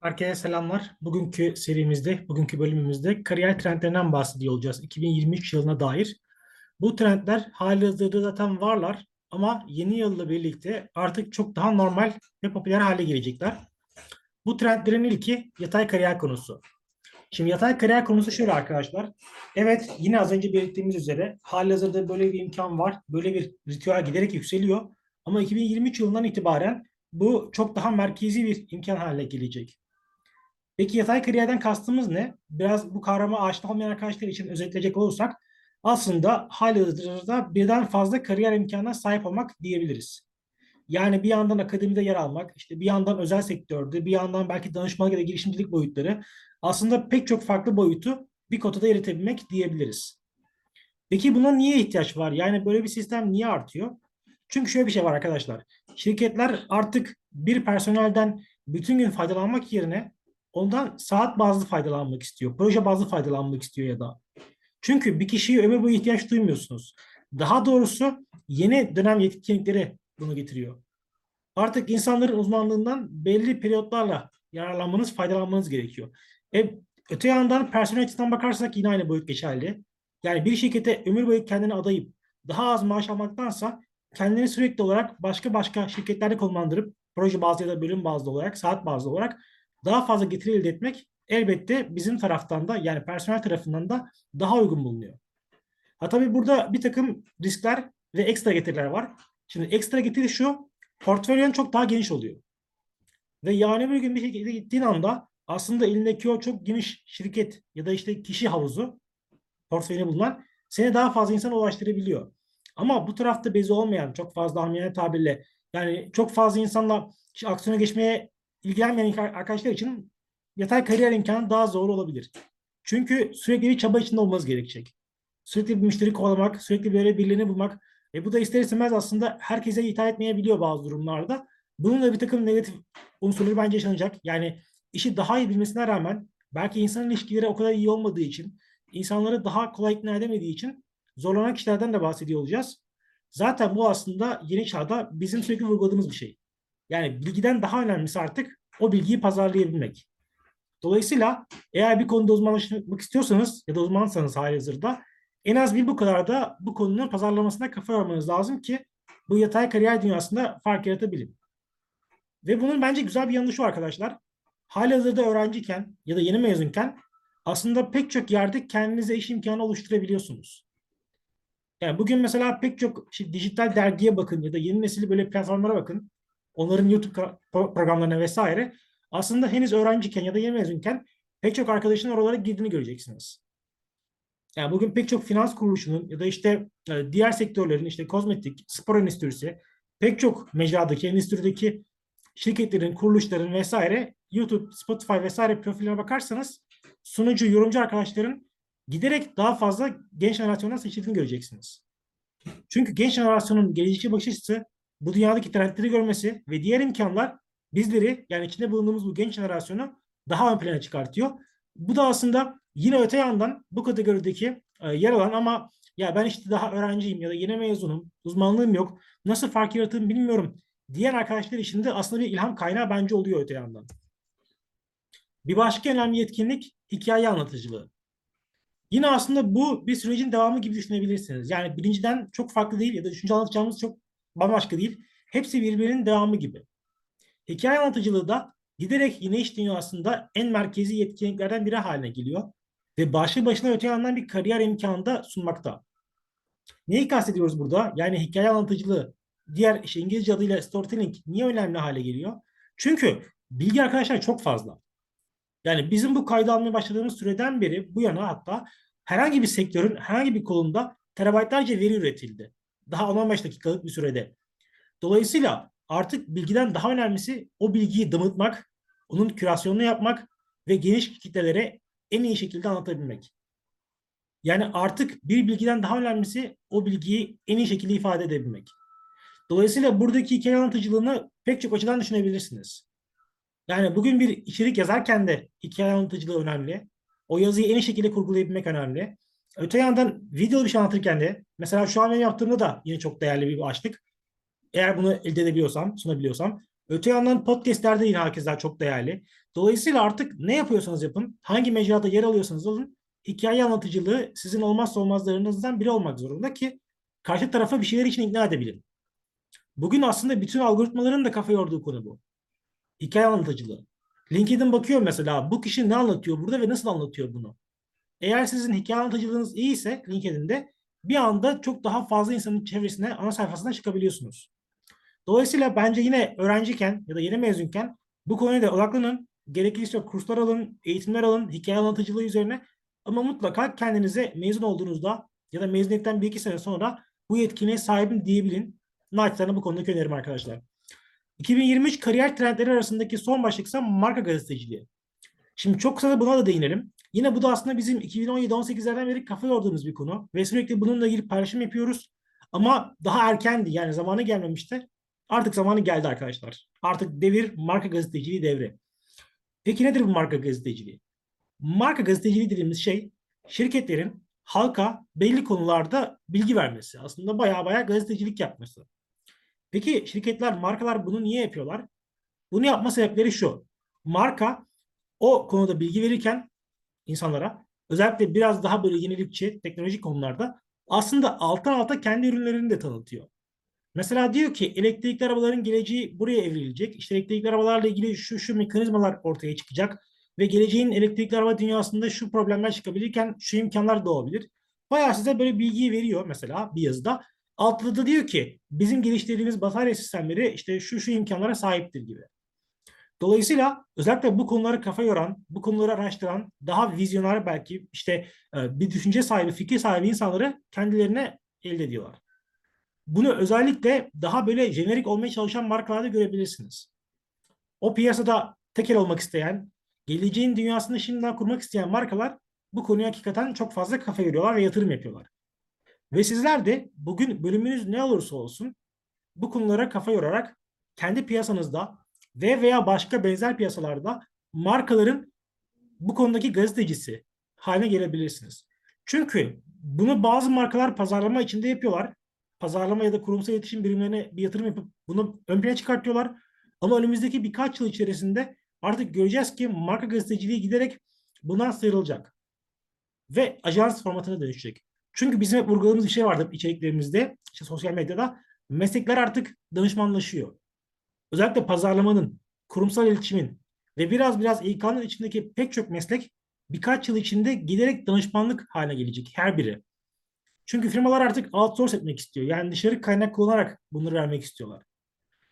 Herkese selamlar. Bugünkü serimizde, bugünkü bölümümüzde kariyer trendlerinden bahsediyor olacağız 2023 yılına dair. Bu trendler halihazırda zaten varlar ama yeni yılla birlikte artık çok daha normal ve popüler hale gelecekler. Bu trendlerin ilki yatay kariyer konusu. Şimdi yatay kariyer konusu şöyle arkadaşlar. Evet yine az önce belirttiğimiz üzere halihazırda böyle bir imkan var. Böyle bir ritüel giderek yükseliyor. Ama 2023 yılından itibaren bu çok daha merkezi bir imkan haline gelecek. Peki yatay kariyerden kastımız ne? Biraz bu kavrama aşina olmayan arkadaşlar için özetleyecek olursak aslında halihazırda birden fazla kariyer imkanına sahip olmak diyebiliriz. Yani bir yandan akademide yer almak, işte bir yandan özel sektörde, bir yandan belki danışmanlık ya da girişimcilik boyutları aslında pek çok farklı boyutu bir kotada eritebilmek diyebiliriz. Peki buna niye ihtiyaç var? Yani böyle bir sistem niye artıyor? Çünkü şöyle bir şey var arkadaşlar. Şirketler artık bir personelden bütün gün faydalanmak yerine ondan saat bazlı faydalanmak istiyor. Proje bazlı faydalanmak istiyor ya da. Çünkü bir kişiye ömür boyu ihtiyaç duymuyorsunuz. Daha doğrusu yeni dönem yetkinlikleri bunu getiriyor. Artık insanların uzmanlığından belli periyotlarla yararlanmanız, faydalanmanız gerekiyor. E, öte yandan personel açısından bakarsak yine aynı boyut geçerli. Yani bir şirkete ömür boyu kendini adayıp daha az maaş almaktansa kendini sürekli olarak başka başka şirketlerde konumlandırıp proje bazlı ya da bölüm bazlı olarak, saat bazlı olarak daha fazla getiri elde etmek elbette bizim taraftan da yani personel tarafından da daha uygun bulunuyor. Ha tabii burada bir takım riskler ve ekstra getiriler var. Şimdi ekstra getiri şu, portföyün çok daha geniş oluyor. Ve yani bir gün bir şirkete gittiğin anda aslında elindeki o çok geniş şirket ya da işte kişi havuzu portföyüne bulunan seni daha fazla insana ulaştırabiliyor. Ama bu tarafta bezi olmayan çok fazla amiyane tabirle yani çok fazla insanla aksiyona geçmeye ilgilenmeyen arkadaşlar için yatay kariyer imkanı daha zor olabilir. Çünkü sürekli bir çaba içinde olmanız gerekecek. Sürekli bir müşteri kovalamak, sürekli böyle birilerini bulmak. E bu da ister istemez aslında herkese hitap etmeyebiliyor bazı durumlarda. Bunun da bir takım negatif unsurları bence yaşanacak. Yani işi daha iyi bilmesine rağmen belki insan ilişkileri o kadar iyi olmadığı için, insanları daha kolay ikna edemediği için zorlanan kişilerden de bahsediyor olacağız. Zaten bu aslında yeni çağda bizim sürekli vurguladığımız bir şey. Yani bilgiden daha önemlisi artık o bilgiyi pazarlayabilmek. Dolayısıyla eğer bir konuda uzmanlaşmak istiyorsanız ya da uzmansanız halihazırda en az bir bu kadar da bu konunun pazarlamasına kafa yormanız lazım ki bu yatay kariyer dünyasında fark yaratabilin. Ve bunun bence güzel bir yanı şu arkadaşlar. Halihazırda öğrenciyken ya da yeni mezunken aslında pek çok yerde kendinize iş imkanı oluşturabiliyorsunuz. Yani bugün mesela pek çok işte dijital dergiye bakın ya da yeni nesil böyle platformlara bakın. Onların YouTube programlarına vesaire. Aslında henüz öğrenciyken ya da yeni mezunken pek çok arkadaşın oralara girdiğini göreceksiniz. Yani bugün pek çok finans kuruluşunun ya da işte e, diğer sektörlerin işte kozmetik, spor endüstrisi, pek çok mecradaki, endüstrideki şirketlerin, kuruluşların vesaire YouTube, Spotify vesaire profillerine bakarsanız sunucu, yorumcu arkadaşların giderek daha fazla genç jenerasyondan seçildiğini göreceksiniz. Çünkü genç jenerasyonun gelişi bakış açısı bu dünyadaki trendleri görmesi ve diğer imkanlar bizleri yani içinde bulunduğumuz bu genç jenerasyonu daha ön plana çıkartıyor. Bu da aslında yine öte yandan bu kategorideki e, yer alan ama ya ben işte daha öğrenciyim ya da yeni mezunum, uzmanlığım yok, nasıl fark yaratırım bilmiyorum diğer arkadaşlar için de aslında bir ilham kaynağı bence oluyor öte yandan. Bir başka önemli yetkinlik hikaye anlatıcılığı. Yine aslında bu bir sürecin devamı gibi düşünebilirsiniz. Yani birinciden çok farklı değil ya da üçüncü anlatacağımız çok bambaşka değil. Hepsi birbirinin devamı gibi. Hikaye anlatıcılığı da giderek yine iş dünyasında en merkezi yetkinliklerden biri haline geliyor. Ve başlı başına öte yandan bir kariyer imkanı da sunmakta. Neyi kastediyoruz burada? Yani hikaye anlatıcılığı, diğer işte İngilizce adıyla storytelling niye önemli hale geliyor? Çünkü bilgi arkadaşlar çok fazla. Yani bizim bu kaydı almaya başladığımız süreden beri bu yana hatta herhangi bir sektörün herhangi bir kolunda terabaytlarca veri üretildi. Daha 15 dakikalık bir sürede. Dolayısıyla artık bilgiden daha önemlisi o bilgiyi damıtmak, onun kürasyonunu yapmak ve geniş kitlelere en iyi şekilde anlatabilmek. Yani artık bir bilgiden daha önemlisi o bilgiyi en iyi şekilde ifade edebilmek. Dolayısıyla buradaki hikaye anlatıcılığını pek çok açıdan düşünebilirsiniz. Yani bugün bir içerik yazarken de hikaye anlatıcılığı önemli. O yazıyı en iyi şekilde kurgulayabilmek önemli. Öte yandan video bir şey anlatırken de mesela şu an benim yaptığımda da yine çok değerli bir başlık. Eğer bunu elde edebiliyorsam, sunabiliyorsam Öte yandan podcastlerde yine herkesler çok değerli. Dolayısıyla artık ne yapıyorsanız yapın, hangi mecrada yer alıyorsanız alın, hikaye anlatıcılığı sizin olmazsa olmazlarınızdan biri olmak zorunda ki karşı tarafa bir şeyler için ikna edebilin. Bugün aslında bütün algoritmaların da kafa yorduğu konu bu. Hikaye anlatıcılığı. LinkedIn bakıyor mesela bu kişi ne anlatıyor burada ve nasıl anlatıyor bunu. Eğer sizin hikaye anlatıcılığınız iyi ise LinkedIn'de bir anda çok daha fazla insanın çevresine, ana sayfasına çıkabiliyorsunuz. Dolayısıyla bence yine öğrenciyken ya da yeni mezunken bu konuya da odaklanın. Gerekirse kurslar alın, eğitimler alın, hikaye anlatıcılığı üzerine. Ama mutlaka kendinize mezun olduğunuzda ya da mezuniyetten bir iki sene sonra bu yetkinliğe sahibim diyebilin. Naçizane bu konudaki önerim arkadaşlar. 2023 kariyer trendleri arasındaki son başlık ise marka gazeteciliği. Şimdi çok kısa da buna da değinelim. Yine bu da aslında bizim 2017-18'lerden beri kafa yorduğumuz bir konu. Ve sürekli bununla ilgili paylaşım yapıyoruz. Ama daha erkendi yani zamanı gelmemişti. Artık zamanı geldi arkadaşlar. Artık devir marka gazeteciliği devri. Peki nedir bu marka gazeteciliği? Marka gazeteciliği dediğimiz şey şirketlerin halka belli konularda bilgi vermesi. Aslında baya baya gazetecilik yapması. Peki şirketler, markalar bunu niye yapıyorlar? Bunu yapma sebepleri şu. Marka o konuda bilgi verirken insanlara özellikle biraz daha böyle yenilikçi teknolojik konularda aslında alttan alta kendi ürünlerini de tanıtıyor. Mesela diyor ki elektrikli arabaların geleceği buraya evrilecek. İşte elektrikli arabalarla ilgili şu şu mekanizmalar ortaya çıkacak ve geleceğin elektrikli araba dünyasında şu problemler çıkabilirken şu imkanlar doğabilir. Bayağı size böyle bilgiyi veriyor mesela bir yazıda. Altta da diyor ki bizim geliştirdiğimiz batarya sistemleri işte şu şu imkanlara sahiptir gibi. Dolayısıyla özellikle bu konuları kafa yoran, bu konuları araştıran, daha vizyoner belki işte e, bir düşünce sahibi, fikir sahibi insanları kendilerine elde ediyorlar. Bunu özellikle daha böyle jenerik olmaya çalışan markalarda görebilirsiniz. O piyasada tekel olmak isteyen, geleceğin dünyasını şimdiden kurmak isteyen markalar bu konuya hakikaten çok fazla kafa yoruyorlar ve yatırım yapıyorlar. Ve sizler de bugün bölümünüz ne olursa olsun bu konulara kafa yorarak kendi piyasanızda ve veya başka benzer piyasalarda markaların bu konudaki gazetecisi haline gelebilirsiniz. Çünkü bunu bazı markalar pazarlama içinde yapıyorlar. Pazarlama ya da kurumsal iletişim birimlerine bir yatırım yapıp bunu ön plana çıkartıyorlar. Ama önümüzdeki birkaç yıl içerisinde artık göreceğiz ki marka gazeteciliği giderek bundan sıyrılacak. Ve ajans formatına dönüşecek. Çünkü bizim hep vurguladığımız bir şey vardı içeriklerimizde, işte sosyal medyada. Meslekler artık danışmanlaşıyor. Özellikle pazarlamanın, kurumsal iletişimin ve biraz biraz İK'nın içindeki pek çok meslek birkaç yıl içinde giderek danışmanlık haline gelecek her biri. Çünkü firmalar artık outsource etmek istiyor. Yani dışarı kaynak kullanarak bunları vermek istiyorlar.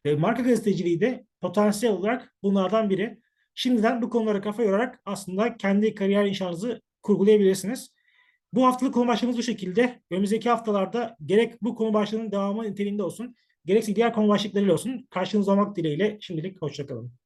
Ve marka gazeteciliği de potansiyel olarak bunlardan biri. Şimdiden bu konulara kafa yorarak aslında kendi kariyer inşanızı kurgulayabilirsiniz. Bu haftalık konu başlığımız bu şekilde. Önümüzdeki haftalarda gerek bu konu başlığının devamı niteliğinde olsun, gerekse diğer konu başlıklarıyla olsun. Karşınızda olmak dileğiyle şimdilik hoşçakalın.